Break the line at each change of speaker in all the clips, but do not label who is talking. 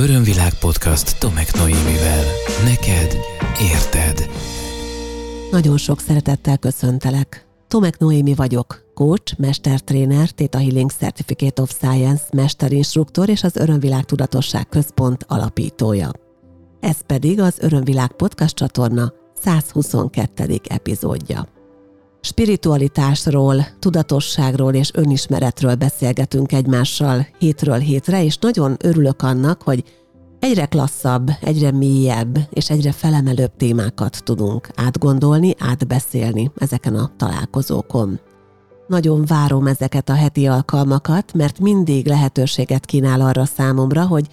Örömvilág podcast Tomek Noémivel. Neked érted.
Nagyon sok szeretettel köszöntelek. Tomek Noémi vagyok, coach, mestertréner, Theta Healing Certificate of Science mesterinstruktor és az Örömvilág Tudatosság Központ alapítója. Ez pedig az Örömvilág podcast csatorna 122. epizódja. Spiritualitásról, tudatosságról és önismeretről beszélgetünk egymással hétről hétre, és nagyon örülök annak, hogy egyre klasszabb, egyre mélyebb és egyre felemelőbb témákat tudunk átgondolni, átbeszélni ezeken a találkozókon. Nagyon várom ezeket a heti alkalmakat, mert mindig lehetőséget kínál arra számomra, hogy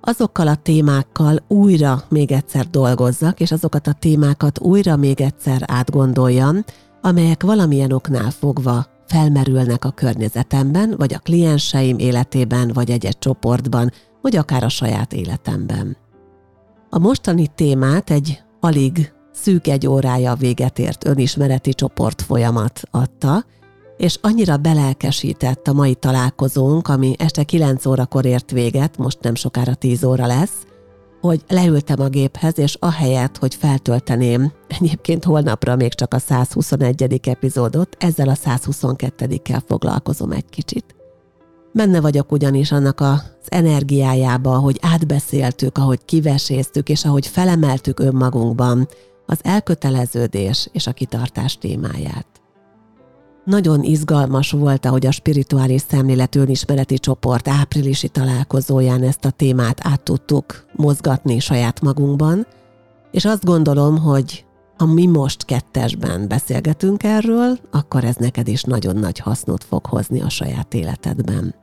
azokkal a témákkal újra még egyszer dolgozzak, és azokat a témákat újra még egyszer átgondoljam, amelyek valamilyen oknál fogva felmerülnek a környezetemben, vagy a klienseim életében, vagy egy-egy csoportban, vagy akár a saját életemben. A mostani témát egy alig szűk egy órája véget ért önismereti csoport folyamat adta, és annyira belelkesített a mai találkozónk, ami este 9 órakor ért véget, most nem sokára 10 óra lesz, hogy leültem a géphez, és ahelyett, hogy feltölteném egyébként holnapra még csak a 121. epizódot, ezzel a 122-kel foglalkozom egy kicsit. Benne vagyok ugyanis annak az energiájába, ahogy átbeszéltük, ahogy kiveséztük, és ahogy felemeltük önmagunkban az elköteleződés és a kitartás témáját. Nagyon izgalmas volt, ahogy a spirituális szemlélet önismereti csoport áprilisi találkozóján ezt a témát át tudtuk mozgatni saját magunkban, és azt gondolom, hogy ha mi most kettesben beszélgetünk erről, akkor ez neked is nagyon nagy hasznot fog hozni a saját életedben.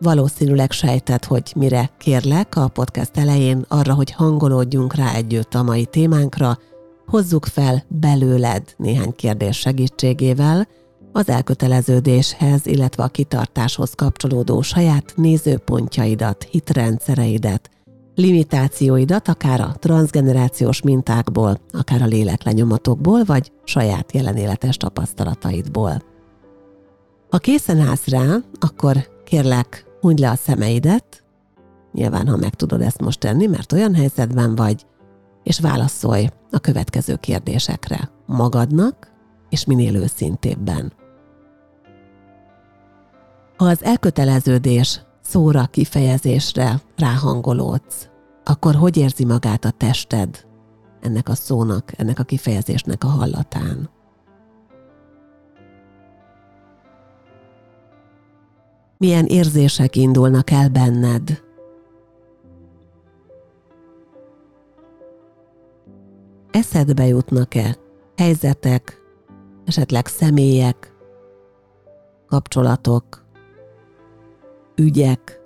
Valószínűleg sejtett, hogy mire kérlek a podcast elején arra, hogy hangolódjunk rá együtt a mai témánkra, hozzuk fel belőled néhány kérdés segítségével, az elköteleződéshez, illetve a kitartáshoz kapcsolódó saját nézőpontjaidat, hitrendszereidet, limitációidat, akár a transgenerációs mintákból, akár a léleklenyomatokból, vagy saját jelenéletes tapasztalataidból. Ha készen állsz rá, akkor kérlek, hunyd le a szemeidet, nyilván, ha meg tudod ezt most tenni, mert olyan helyzetben vagy, és válaszolj a következő kérdésekre magadnak, és minél őszintébben. Ha az elköteleződés szóra, kifejezésre ráhangolódsz, akkor hogy érzi magát a tested ennek a szónak, ennek a kifejezésnek a hallatán? Milyen érzések indulnak el benned, eszedbe jutnak-e helyzetek, esetleg személyek, kapcsolatok, ügyek,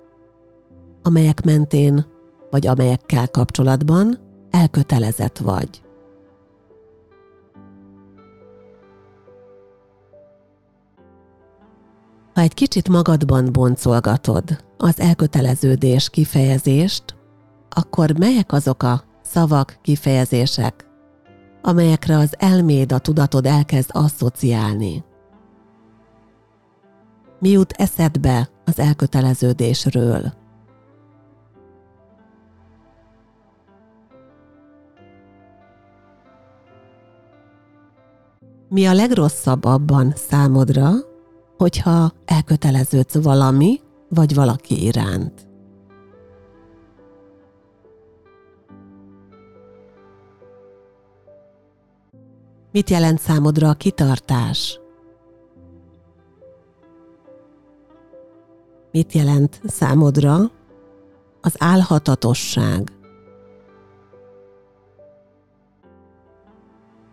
amelyek mentén vagy amelyekkel kapcsolatban elkötelezett vagy. Ha egy kicsit magadban boncolgatod az elköteleződés kifejezést, akkor melyek azok a szavak, kifejezések, amelyekre az elméd, a tudatod elkezd asszociálni. Mi jut eszedbe az elköteleződésről? Mi a legrosszabb abban számodra, hogyha elköteleződsz valami vagy valaki iránt? Mit jelent számodra a kitartás? Mit jelent számodra az álhatatosság?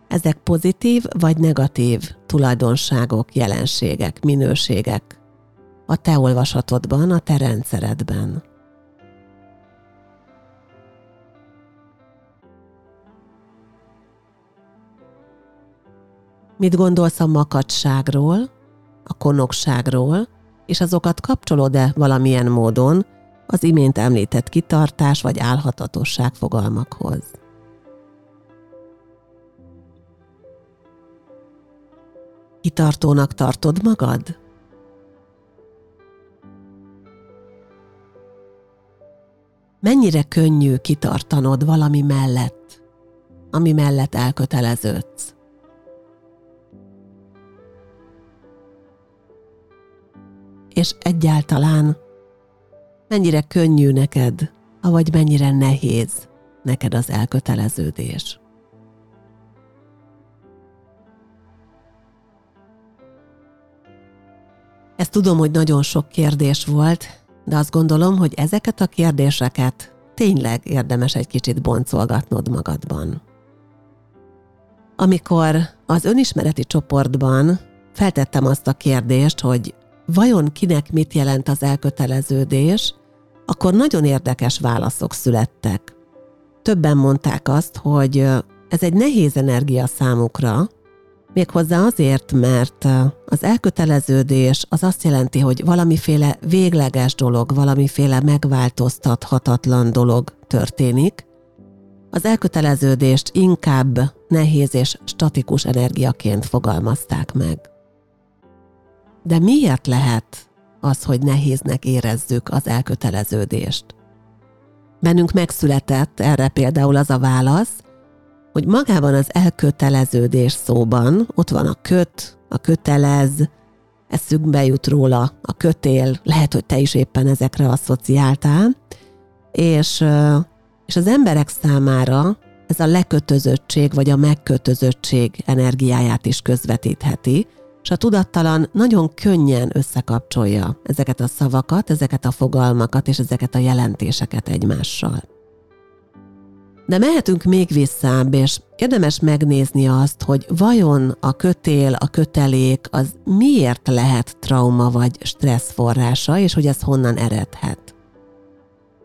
Ezek pozitív vagy negatív tulajdonságok, jelenségek, minőségek a te olvasatodban, a te rendszeredben. Mit gondolsz a makacságról, a konokságról, és azokat kapcsolod-e valamilyen módon az imént említett kitartás vagy álhatatosság fogalmakhoz? Kitartónak tartod magad? mennyire könnyű kitartanod valami mellett, ami mellett elköteleződsz. És egyáltalán mennyire könnyű neked, vagy mennyire nehéz neked az elköteleződés. Ezt tudom, hogy nagyon sok kérdés volt, de azt gondolom, hogy ezeket a kérdéseket tényleg érdemes egy kicsit boncolgatnod magadban. Amikor az önismereti csoportban feltettem azt a kérdést, hogy vajon kinek mit jelent az elköteleződés, akkor nagyon érdekes válaszok születtek. Többen mondták azt, hogy ez egy nehéz energia számukra, Méghozzá azért, mert az elköteleződés az azt jelenti, hogy valamiféle végleges dolog, valamiféle megváltoztathatatlan dolog történik. Az elköteleződést inkább nehéz és statikus energiaként fogalmazták meg. De miért lehet az, hogy nehéznek érezzük az elköteleződést? Bennünk megszületett erre például az a válasz, hogy magában az elköteleződés szóban ott van a köt, a kötelez, eszükbe jut róla a kötél, lehet, hogy te is éppen ezekre asszociáltál, és, és az emberek számára ez a lekötözöttség vagy a megkötözöttség energiáját is közvetítheti, és a tudattalan nagyon könnyen összekapcsolja ezeket a szavakat, ezeket a fogalmakat és ezeket a jelentéseket egymással. De mehetünk még visszább, és érdemes megnézni azt, hogy vajon a kötél, a kötelék az miért lehet trauma vagy stressz forrása, és hogy ez honnan eredhet.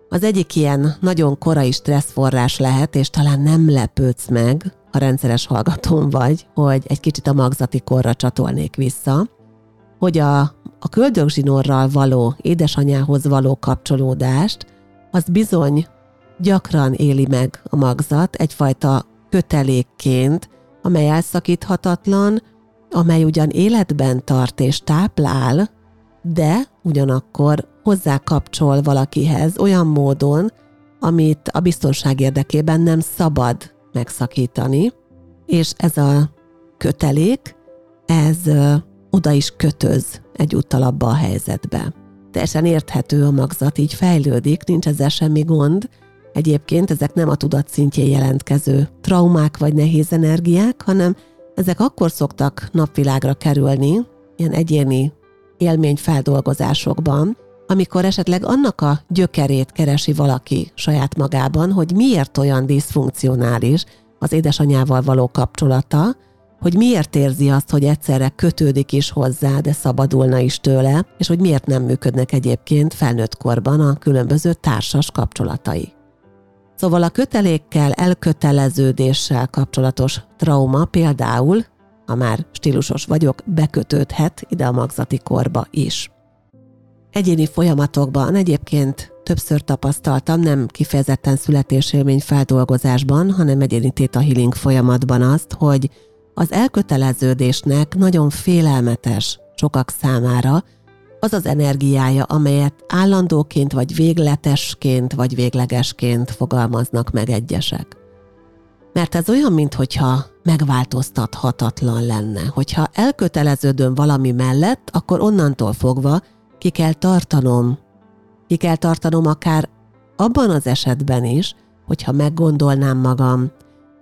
Az egyik ilyen nagyon korai stresszforrás lehet, és talán nem lepődsz meg, ha rendszeres hallgatón vagy, hogy egy kicsit a magzati korra csatolnék vissza, hogy a, a köldögzsinorral való, édesanyához való kapcsolódást, az bizony gyakran éli meg a magzat egyfajta kötelékként, amely elszakíthatatlan, amely ugyan életben tart és táplál, de ugyanakkor hozzá kapcsol valakihez olyan módon, amit a biztonság érdekében nem szabad megszakítani, és ez a kötelék, ez oda is kötöz egyúttal abba a helyzetbe. Teljesen érthető a magzat, így fejlődik, nincs ezzel semmi gond, Egyébként ezek nem a tudat szintjén jelentkező traumák vagy nehéz energiák, hanem ezek akkor szoktak napvilágra kerülni, ilyen egyéni élményfeldolgozásokban, amikor esetleg annak a gyökerét keresi valaki saját magában, hogy miért olyan diszfunkcionális az édesanyával való kapcsolata, hogy miért érzi azt, hogy egyszerre kötődik is hozzá, de szabadulna is tőle, és hogy miért nem működnek egyébként felnőtt korban a különböző társas kapcsolatai. Szóval a kötelékkel, elköteleződéssel kapcsolatos trauma például, ha már stílusos vagyok, bekötődhet ide a magzati korba is. Egyéni folyamatokban egyébként többször tapasztaltam, nem kifejezetten születésélmény feldolgozásban, hanem egyéni theta healing folyamatban azt, hogy az elköteleződésnek nagyon félelmetes sokak számára, az az energiája, amelyet állandóként, vagy végletesként, vagy véglegesként fogalmaznak meg egyesek. Mert ez olyan, mintha megváltoztathatatlan lenne. Hogyha elköteleződöm valami mellett, akkor onnantól fogva ki kell tartanom. Ki kell tartanom akár abban az esetben is, hogyha meggondolnám magam,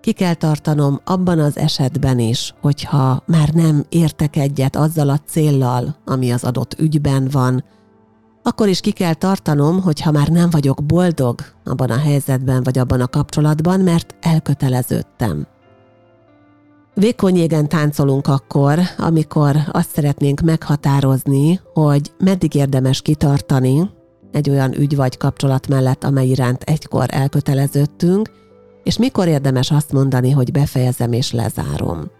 ki kell tartanom abban az esetben is, hogyha már nem értek egyet azzal a céllal, ami az adott ügyben van, akkor is ki kell tartanom, hogyha már nem vagyok boldog abban a helyzetben vagy abban a kapcsolatban, mert elköteleződtem. Vékony égen táncolunk akkor, amikor azt szeretnénk meghatározni, hogy meddig érdemes kitartani egy olyan ügy vagy kapcsolat mellett, amely iránt egykor elköteleződtünk, és mikor érdemes azt mondani, hogy befejezem és lezárom.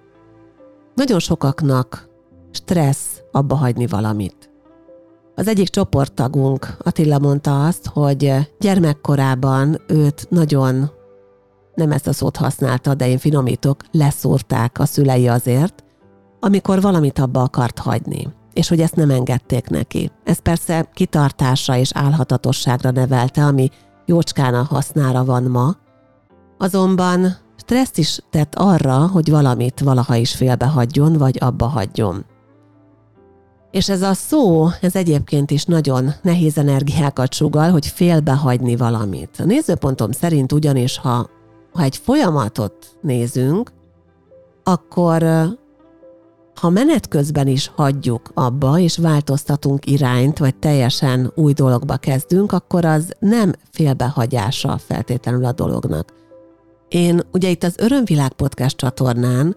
Nagyon sokaknak stressz abba hagyni valamit. Az egyik csoporttagunk, Attila mondta azt, hogy gyermekkorában őt nagyon, nem ezt a szót használta, de én finomítok, leszúrták a szülei azért, amikor valamit abba akart hagyni, és hogy ezt nem engedték neki. Ez persze kitartásra és álhatatosságra nevelte, ami jócskán a hasznára van ma, azonban stressz is tett arra, hogy valamit valaha is félbehagyjon, vagy abba hagyjon. És ez a szó, ez egyébként is nagyon nehéz energiákat sugal, hogy félbehagyni valamit. A nézőpontom szerint ugyanis, ha, ha egy folyamatot nézünk, akkor ha menet közben is hagyjuk abba, és változtatunk irányt, vagy teljesen új dologba kezdünk, akkor az nem félbehagyása feltétlenül a dolognak. Én ugye itt az Örömvilág podcast csatornán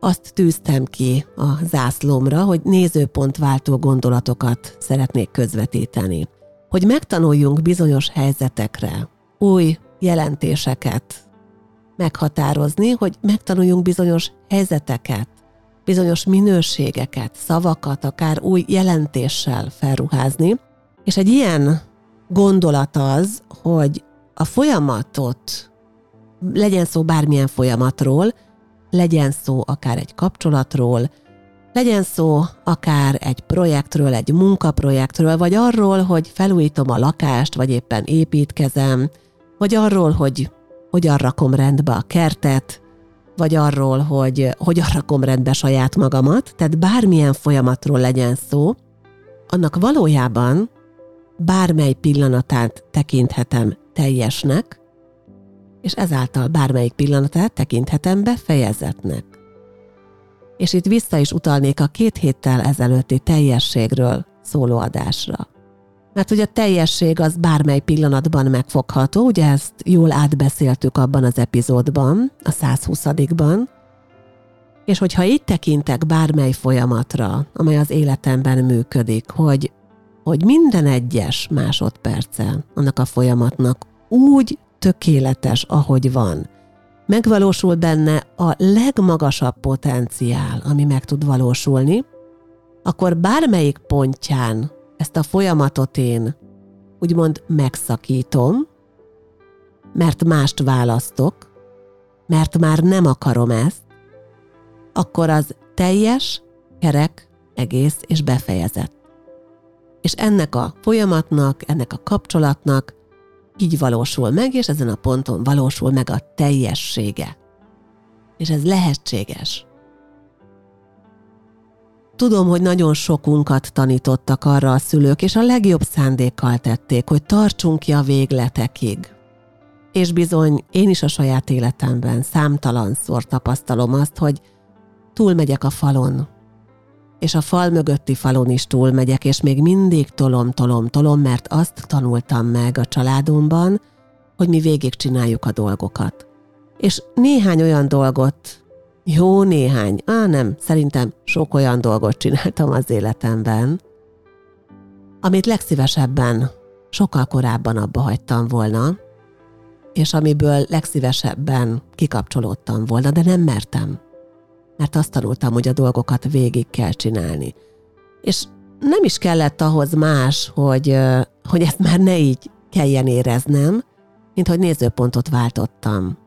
azt tűztem ki a zászlómra, hogy nézőpontváltó gondolatokat szeretnék közvetíteni. Hogy megtanuljunk bizonyos helyzetekre, új jelentéseket meghatározni, hogy megtanuljunk bizonyos helyzeteket, bizonyos minőségeket, szavakat, akár új jelentéssel felruházni. És egy ilyen gondolat az, hogy a folyamatot, legyen szó bármilyen folyamatról, legyen szó akár egy kapcsolatról, legyen szó akár egy projektről, egy munkaprojektről, vagy arról, hogy felújítom a lakást, vagy éppen építkezem, vagy arról, hogy hogyan rakom rendbe a kertet, vagy arról, hogy hogyan rakom rendbe saját magamat, tehát bármilyen folyamatról legyen szó, annak valójában bármely pillanatát tekinthetem teljesnek, és ezáltal bármelyik pillanatát tekinthetem befejezetnek. És itt vissza is utalnék a két héttel ezelőtti teljességről szóló adásra. Mert hogy a teljesség az bármely pillanatban megfogható, ugye ezt jól átbeszéltük abban az epizódban, a 120-ban, és hogyha így tekintek bármely folyamatra, amely az életemben működik, hogy, hogy minden egyes másodperce annak a folyamatnak úgy tökéletes, ahogy van, megvalósul benne a legmagasabb potenciál, ami meg tud valósulni, akkor bármelyik pontján ezt a folyamatot én úgymond megszakítom, mert mást választok, mert már nem akarom ezt, akkor az teljes, kerek, egész és befejezett. És ennek a folyamatnak, ennek a kapcsolatnak így valósul meg, és ezen a ponton valósul meg a teljessége. És ez lehetséges. Tudom, hogy nagyon sokunkat tanítottak arra a szülők, és a legjobb szándékkal tették, hogy tartsunk ki a végletekig. És bizony, én is a saját életemben számtalanszor tapasztalom azt, hogy túlmegyek a falon, és a fal mögötti falon is túlmegyek, és még mindig tolom, tolom, tolom, mert azt tanultam meg a családomban, hogy mi végig csináljuk a dolgokat. És néhány olyan dolgot jó néhány, á nem, szerintem sok olyan dolgot csináltam az életemben, amit legszívesebben, sokkal korábban abba hagytam volna, és amiből legszívesebben kikapcsolódtam volna, de nem mertem. Mert azt tanultam, hogy a dolgokat végig kell csinálni. És nem is kellett ahhoz más, hogy, hogy ezt már ne így kelljen éreznem, mint hogy nézőpontot váltottam.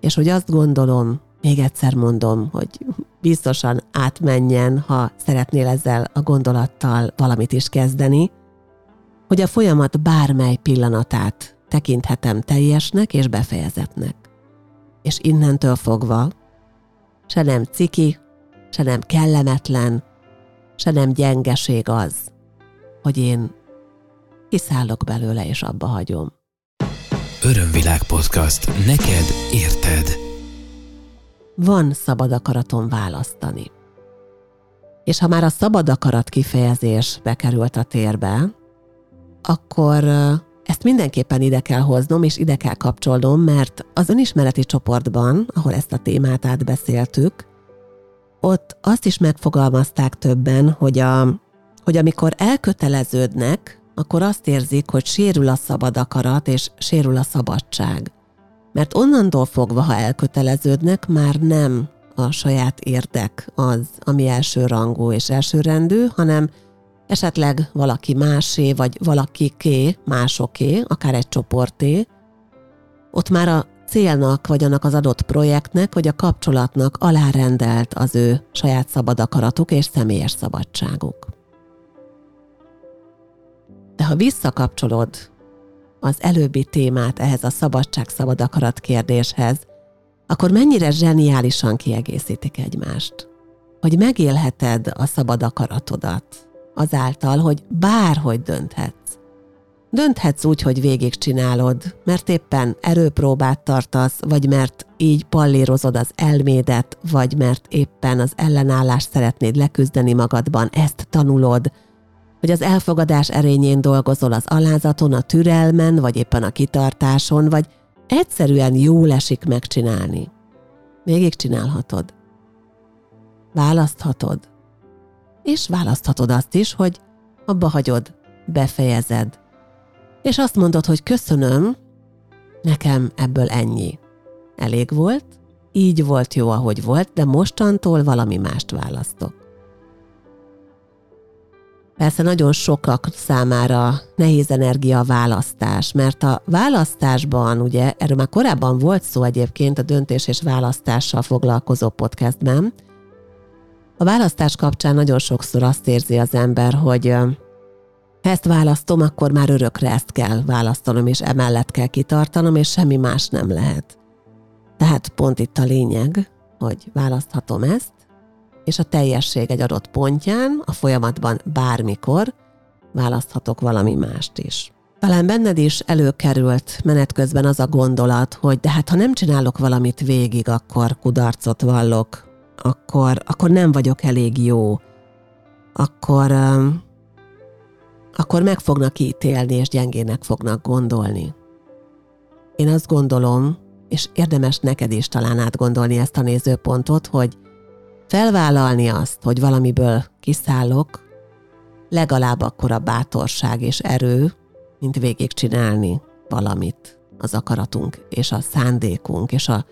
És hogy azt gondolom, még egyszer mondom, hogy biztosan átmenjen, ha szeretnél ezzel a gondolattal valamit is kezdeni, hogy a folyamat bármely pillanatát tekinthetem teljesnek és befejezetnek. És innentől fogva se nem ciki, se nem kellemetlen, se nem gyengeség az, hogy én kiszállok belőle és abba hagyom.
Örömvilág podcast. Neked érted
van szabad akaraton választani. És ha már a szabad akarat kifejezés bekerült a térbe, akkor ezt mindenképpen ide kell hoznom, és ide kell kapcsolnom, mert az önismereti csoportban, ahol ezt a témát átbeszéltük, ott azt is megfogalmazták többen, hogy, a, hogy amikor elköteleződnek, akkor azt érzik, hogy sérül a szabad akarat, és sérül a szabadság. Mert onnantól fogva, ha elköteleződnek, már nem a saját érdek az, ami első rangú és elsőrendű, hanem esetleg valaki másé, vagy valakiké, másoké, akár egy csoporté, ott már a célnak, vagy annak az adott projektnek, vagy a kapcsolatnak alárendelt az ő saját szabad akaratuk és személyes szabadságuk. De ha visszakapcsolod az előbbi témát ehhez a szabadság szabad akarat kérdéshez, akkor mennyire zseniálisan kiegészítik egymást. Hogy megélheted a szabad akaratodat azáltal, hogy bárhogy dönthetsz. Dönthetsz úgy, hogy végigcsinálod, mert éppen erőpróbát tartasz, vagy mert így pallírozod az elmédet, vagy mert éppen az ellenállást szeretnéd leküzdeni magadban, ezt tanulod, hogy az elfogadás erényén dolgozol az alázaton, a türelmen, vagy éppen a kitartáson, vagy egyszerűen jól esik megcsinálni. Végigcsinálhatod. Választhatod. És választhatod azt is, hogy abba hagyod, befejezed. És azt mondod, hogy köszönöm, nekem ebből ennyi. Elég volt, így volt jó, ahogy volt, de mostantól valami mást választok. Persze nagyon sokak számára nehéz energia a választás, mert a választásban, ugye erről már korábban volt szó egyébként a döntés és választással foglalkozó podcastben, a választás kapcsán nagyon sokszor azt érzi az ember, hogy ha ezt választom, akkor már örökre ezt kell választanom, és emellett kell kitartanom, és semmi más nem lehet. Tehát pont itt a lényeg, hogy választhatom ezt, és a teljesség egy adott pontján, a folyamatban bármikor választhatok valami mást is. Talán benned is előkerült menet közben az a gondolat, hogy de hát ha nem csinálok valamit végig, akkor kudarcot vallok, akkor, akkor nem vagyok elég jó, akkor, akkor meg fognak ítélni, és gyengének fognak gondolni. Én azt gondolom, és érdemes neked is talán átgondolni ezt a nézőpontot, hogy felvállalni azt, hogy valamiből kiszállok, legalább akkora bátorság és erő, mint végigcsinálni valamit az akaratunk és a szándékunk és a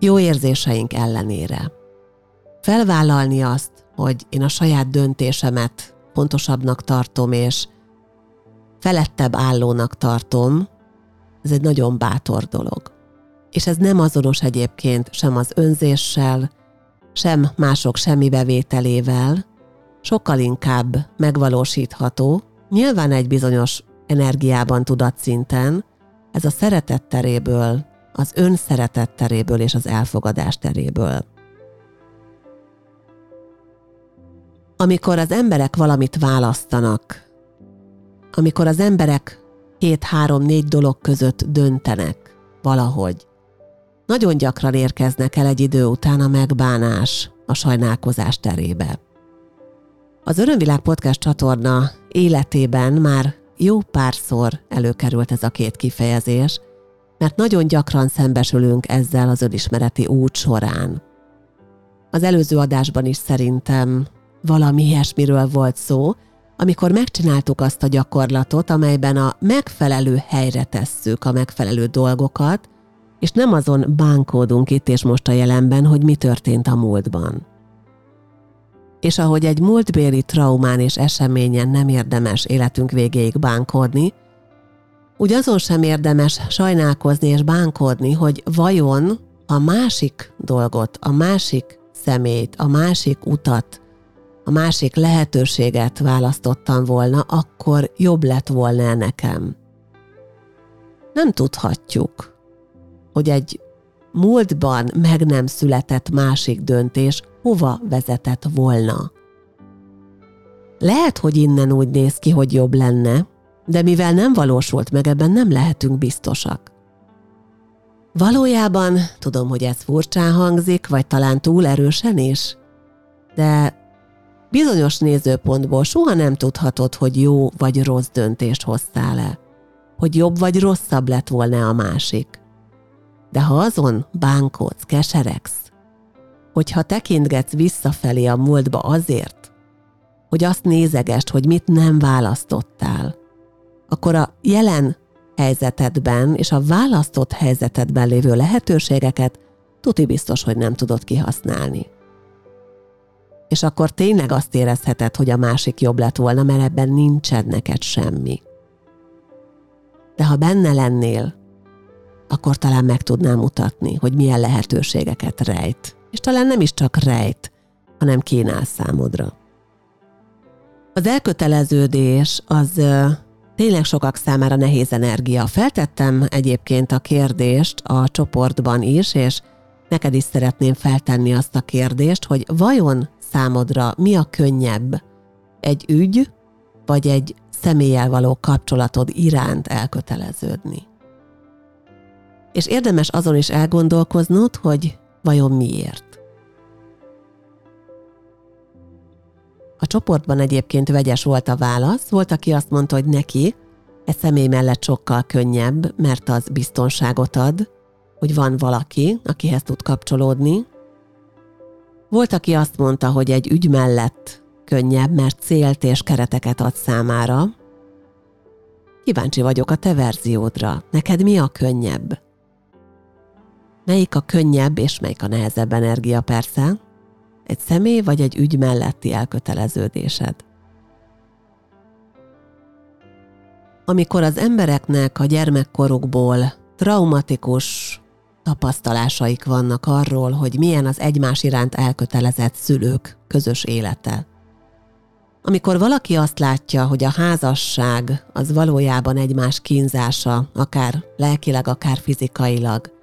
jó érzéseink ellenére. Felvállalni azt, hogy én a saját döntésemet pontosabbnak tartom, és felettebb állónak tartom, ez egy nagyon bátor dolog. És ez nem azonos egyébként sem az önzéssel, sem mások semmi bevételével, sokkal inkább megvalósítható, nyilván egy bizonyos energiában tudatszinten, ez a szeretet teréből, az önszeretet teréből és az elfogadás teréből. Amikor az emberek valamit választanak, amikor az emberek két-három-négy dolog között döntenek valahogy, nagyon gyakran érkeznek el egy idő után a megbánás, a sajnálkozás terébe. Az Örömvilág Podcast csatorna életében már jó párszor előkerült ez a két kifejezés, mert nagyon gyakran szembesülünk ezzel az önismereti út során. Az előző adásban is szerintem valami ilyesmiről volt szó, amikor megcsináltuk azt a gyakorlatot, amelyben a megfelelő helyre tesszük a megfelelő dolgokat, és nem azon bánkódunk itt és most a jelenben, hogy mi történt a múltban. És ahogy egy múltbéli traumán és eseményen nem érdemes életünk végéig bánkódni, úgy azon sem érdemes sajnálkozni és bánkódni, hogy vajon a másik dolgot, a másik szemét, a másik utat, a másik lehetőséget választottam volna, akkor jobb lett volna nekem. Nem tudhatjuk, hogy egy múltban meg nem született másik döntés hova vezetett volna. Lehet, hogy innen úgy néz ki, hogy jobb lenne, de mivel nem valósult meg, ebben nem lehetünk biztosak. Valójában tudom, hogy ez furcsán hangzik, vagy talán túl erősen is, de bizonyos nézőpontból soha nem tudhatod, hogy jó vagy rossz döntést hoztál-e, hogy jobb vagy rosszabb lett volna a másik. De ha azon bánkodsz, keseregsz, hogyha tekintgetsz visszafelé a múltba azért, hogy azt nézegest, hogy mit nem választottál, akkor a jelen helyzetedben és a választott helyzetedben lévő lehetőségeket tuti biztos, hogy nem tudod kihasználni. És akkor tényleg azt érezheted, hogy a másik jobb lett volna, mert ebben nincsen neked semmi. De ha benne lennél, akkor talán meg tudnám mutatni, hogy milyen lehetőségeket rejt. És talán nem is csak rejt, hanem kínál számodra. Az elköteleződés az tényleg sokak számára nehéz energia. Feltettem egyébként a kérdést a csoportban is, és neked is szeretném feltenni azt a kérdést, hogy vajon számodra mi a könnyebb? Egy ügy, vagy egy személlyel való kapcsolatod iránt elköteleződni? És érdemes azon is elgondolkoznod, hogy vajon miért. A csoportban egyébként vegyes volt a válasz, volt, aki azt mondta, hogy neki e személy mellett sokkal könnyebb, mert az biztonságot ad, hogy van valaki, akihez tud kapcsolódni. Volt, aki azt mondta, hogy egy ügy mellett könnyebb, mert célt és kereteket ad számára. Kíváncsi vagyok a te verziódra. Neked mi a könnyebb? Melyik a könnyebb és melyik a nehezebb energia persze? Egy személy vagy egy ügy melletti elköteleződésed? Amikor az embereknek a gyermekkorukból traumatikus tapasztalásaik vannak arról, hogy milyen az egymás iránt elkötelezett szülők közös élete. Amikor valaki azt látja, hogy a házasság az valójában egymás kínzása, akár lelkileg, akár fizikailag,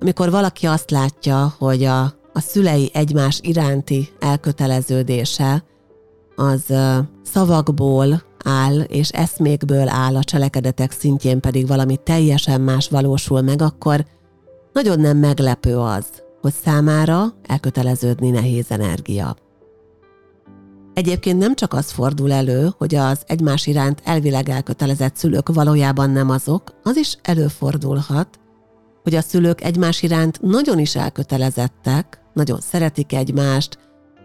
amikor valaki azt látja, hogy a, a szülei egymás iránti elköteleződése az szavakból áll, és eszmékből áll, a cselekedetek szintjén pedig valami teljesen más valósul meg, akkor nagyon nem meglepő az, hogy számára elköteleződni nehéz energia. Egyébként nem csak az fordul elő, hogy az egymás iránt elvileg elkötelezett szülők valójában nem azok, az is előfordulhat, hogy a szülők egymás iránt nagyon is elkötelezettek, nagyon szeretik egymást,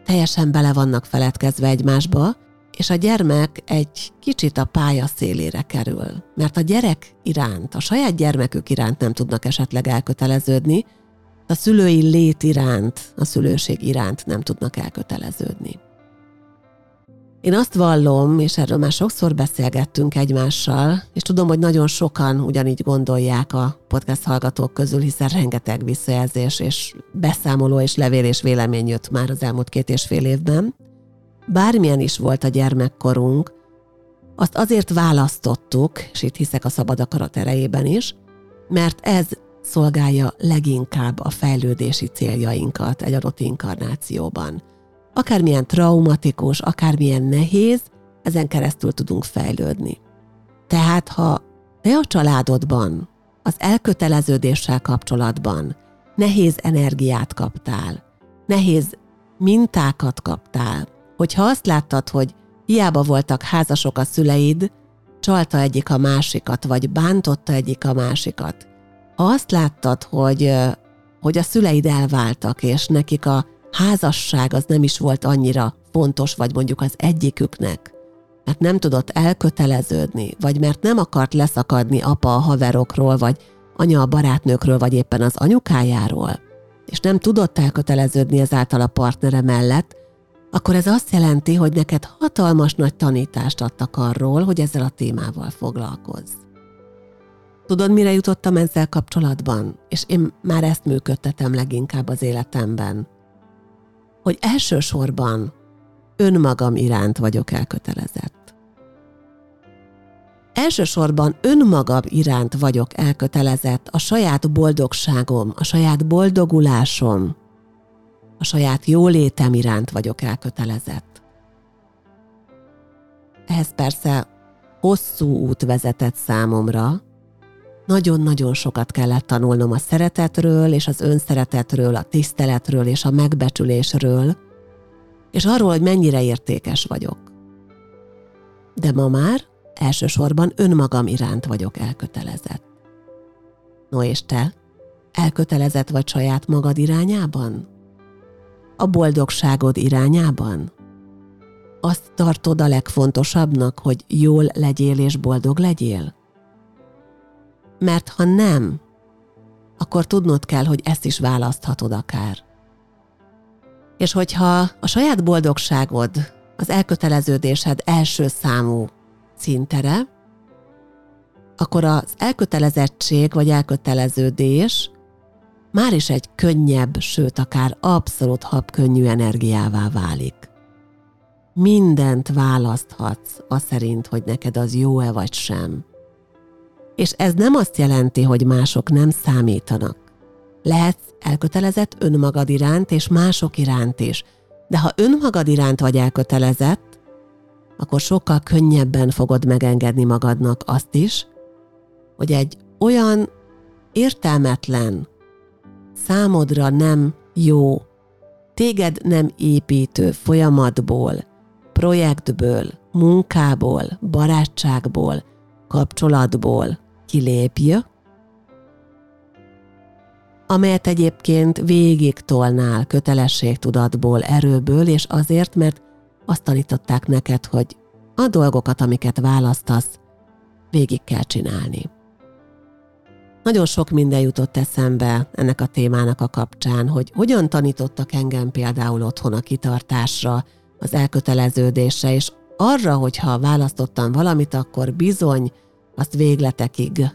teljesen bele vannak feledkezve egymásba, és a gyermek egy kicsit a pálya szélére kerül, mert a gyerek iránt, a saját gyermekük iránt nem tudnak esetleg elköteleződni, a szülői lét iránt, a szülőség iránt nem tudnak elköteleződni. Én azt vallom, és erről már sokszor beszélgettünk egymással, és tudom, hogy nagyon sokan ugyanígy gondolják a podcast hallgatók közül, hiszen rengeteg visszajelzés és beszámoló és levél és vélemény jött már az elmúlt két és fél évben. Bármilyen is volt a gyermekkorunk, azt azért választottuk, és itt hiszek a szabad akarat erejében is, mert ez szolgálja leginkább a fejlődési céljainkat egy adott inkarnációban akármilyen traumatikus, akármilyen nehéz, ezen keresztül tudunk fejlődni. Tehát, ha te a családodban, az elköteleződéssel kapcsolatban nehéz energiát kaptál, nehéz mintákat kaptál, hogyha azt láttad, hogy hiába voltak házasok a szüleid, csalta egyik a másikat, vagy bántotta egyik a másikat. Ha azt láttad, hogy, hogy a szüleid elváltak, és nekik a házasság az nem is volt annyira fontos, vagy mondjuk az egyiküknek, mert nem tudott elköteleződni, vagy mert nem akart leszakadni apa a haverokról, vagy anya a barátnőkről, vagy éppen az anyukájáról, és nem tudott elköteleződni ezáltal a partnere mellett, akkor ez azt jelenti, hogy neked hatalmas nagy tanítást adtak arról, hogy ezzel a témával foglalkozz. Tudod, mire jutottam ezzel kapcsolatban? És én már ezt működtetem leginkább az életemben hogy elsősorban önmagam iránt vagyok elkötelezett. Elsősorban önmagam iránt vagyok elkötelezett a saját boldogságom, a saját boldogulásom, a saját jólétem iránt vagyok elkötelezett. Ehhez persze hosszú út vezetett számomra, nagyon-nagyon sokat kellett tanulnom a szeretetről, és az önszeretetről, a tiszteletről és a megbecsülésről, és arról, hogy mennyire értékes vagyok. De ma már elsősorban önmagam iránt vagyok elkötelezett. No és te? Elkötelezett vagy saját magad irányában? A boldogságod irányában? Azt tartod a legfontosabbnak, hogy jól legyél és boldog legyél? Mert ha nem, akkor tudnod kell, hogy ezt is választhatod akár. És hogyha a saját boldogságod, az elköteleződésed első számú szintere, akkor az elkötelezettség vagy elköteleződés már is egy könnyebb, sőt akár abszolút habkönnyű energiává válik. mindent választhatsz, az szerint, hogy neked az jó-e vagy sem. És ez nem azt jelenti, hogy mások nem számítanak. Lehetsz elkötelezett önmagad iránt és mások iránt is, de ha önmagad iránt vagy elkötelezett, akkor sokkal könnyebben fogod megengedni magadnak azt is, hogy egy olyan értelmetlen, számodra nem jó, téged nem építő folyamatból, projektből, munkából, barátságból, kapcsolatból kilépj, amelyet egyébként végig tolnál kötelességtudatból, erőből, és azért, mert azt tanították neked, hogy a dolgokat, amiket választasz, végig kell csinálni. Nagyon sok minden jutott eszembe ennek a témának a kapcsán, hogy hogyan tanítottak engem például otthon a kitartásra, az elköteleződésre, és arra, hogyha választottam valamit, akkor bizony azt végletekig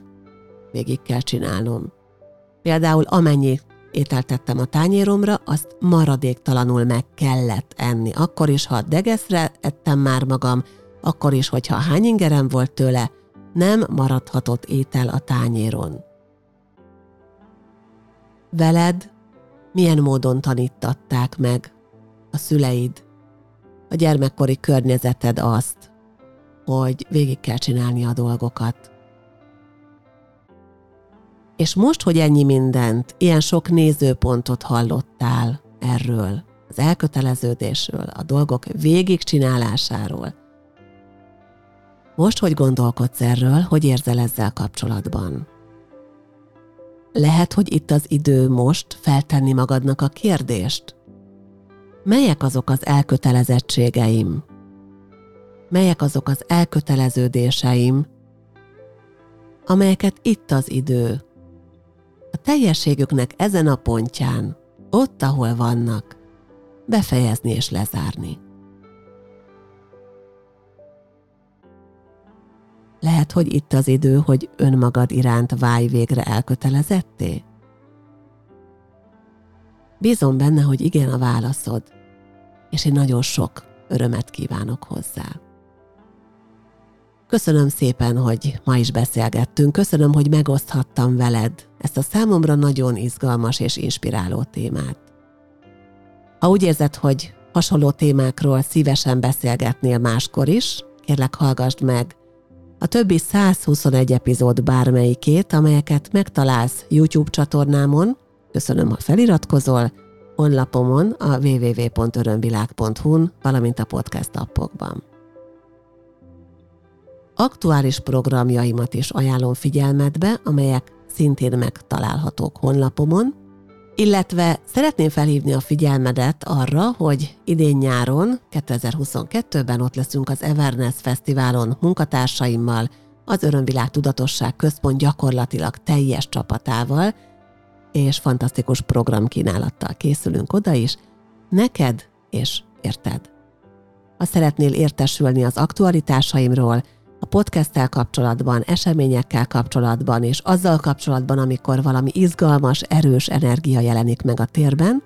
végig kell csinálnom. Például amennyi ételt tettem a tányéromra, azt maradéktalanul meg kellett enni. Akkor is, ha degeszre ettem már magam, akkor is, hogyha hány ingerem volt tőle, nem maradhatott étel a tányéron. Veled milyen módon tanítatták meg a szüleid, a gyermekkori környezeted azt, hogy végig kell csinálni a dolgokat. És most, hogy ennyi mindent, ilyen sok nézőpontot hallottál erről, az elköteleződésről, a dolgok végigcsinálásáról, most, hogy gondolkodsz erről, hogy érzel ezzel kapcsolatban? Lehet, hogy itt az idő most feltenni magadnak a kérdést. Melyek azok az elkötelezettségeim? Melyek azok az elköteleződéseim, amelyeket itt az idő, a teljességüknek ezen a pontján, ott, ahol vannak, befejezni és lezárni. Lehet, hogy itt az idő, hogy önmagad iránt válj végre elkötelezetté? Bízom benne, hogy igen a válaszod, és én nagyon sok örömet kívánok hozzá. Köszönöm szépen, hogy ma is beszélgettünk, köszönöm, hogy megoszthattam veled ezt a számomra nagyon izgalmas és inspiráló témát. Ha úgy érzed, hogy hasonló témákról szívesen beszélgetnél máskor is, kérlek hallgassd meg a többi 121 epizód bármelyikét, amelyeket megtalálsz YouTube csatornámon, köszönöm, ha feliratkozol, honlapomon a www.örömvilág.hu-n, valamint a podcast appokban. Aktuális programjaimat is ajánlom figyelmetbe, amelyek szintén megtalálhatók honlapomon, illetve szeretném felhívni a figyelmedet arra, hogy idén nyáron, 2022-ben ott leszünk az Everness Fesztiválon munkatársaimmal, az Örömvilág Tudatosság Központ gyakorlatilag teljes csapatával, és fantasztikus programkínálattal készülünk oda is, neked és érted. Ha szeretnél értesülni az aktualitásaimról, a podcasttel kapcsolatban, eseményekkel kapcsolatban, és azzal kapcsolatban, amikor valami izgalmas, erős energia jelenik meg a térben,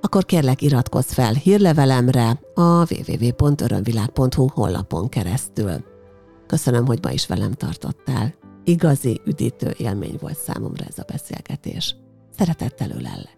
akkor kérlek iratkozz fel hírlevelemre a www.örömvilág.hu honlapon keresztül. Köszönöm, hogy ma is velem tartottál. Igazi, üdítő élmény volt számomra ez a beszélgetés. Szeretettel ölellek.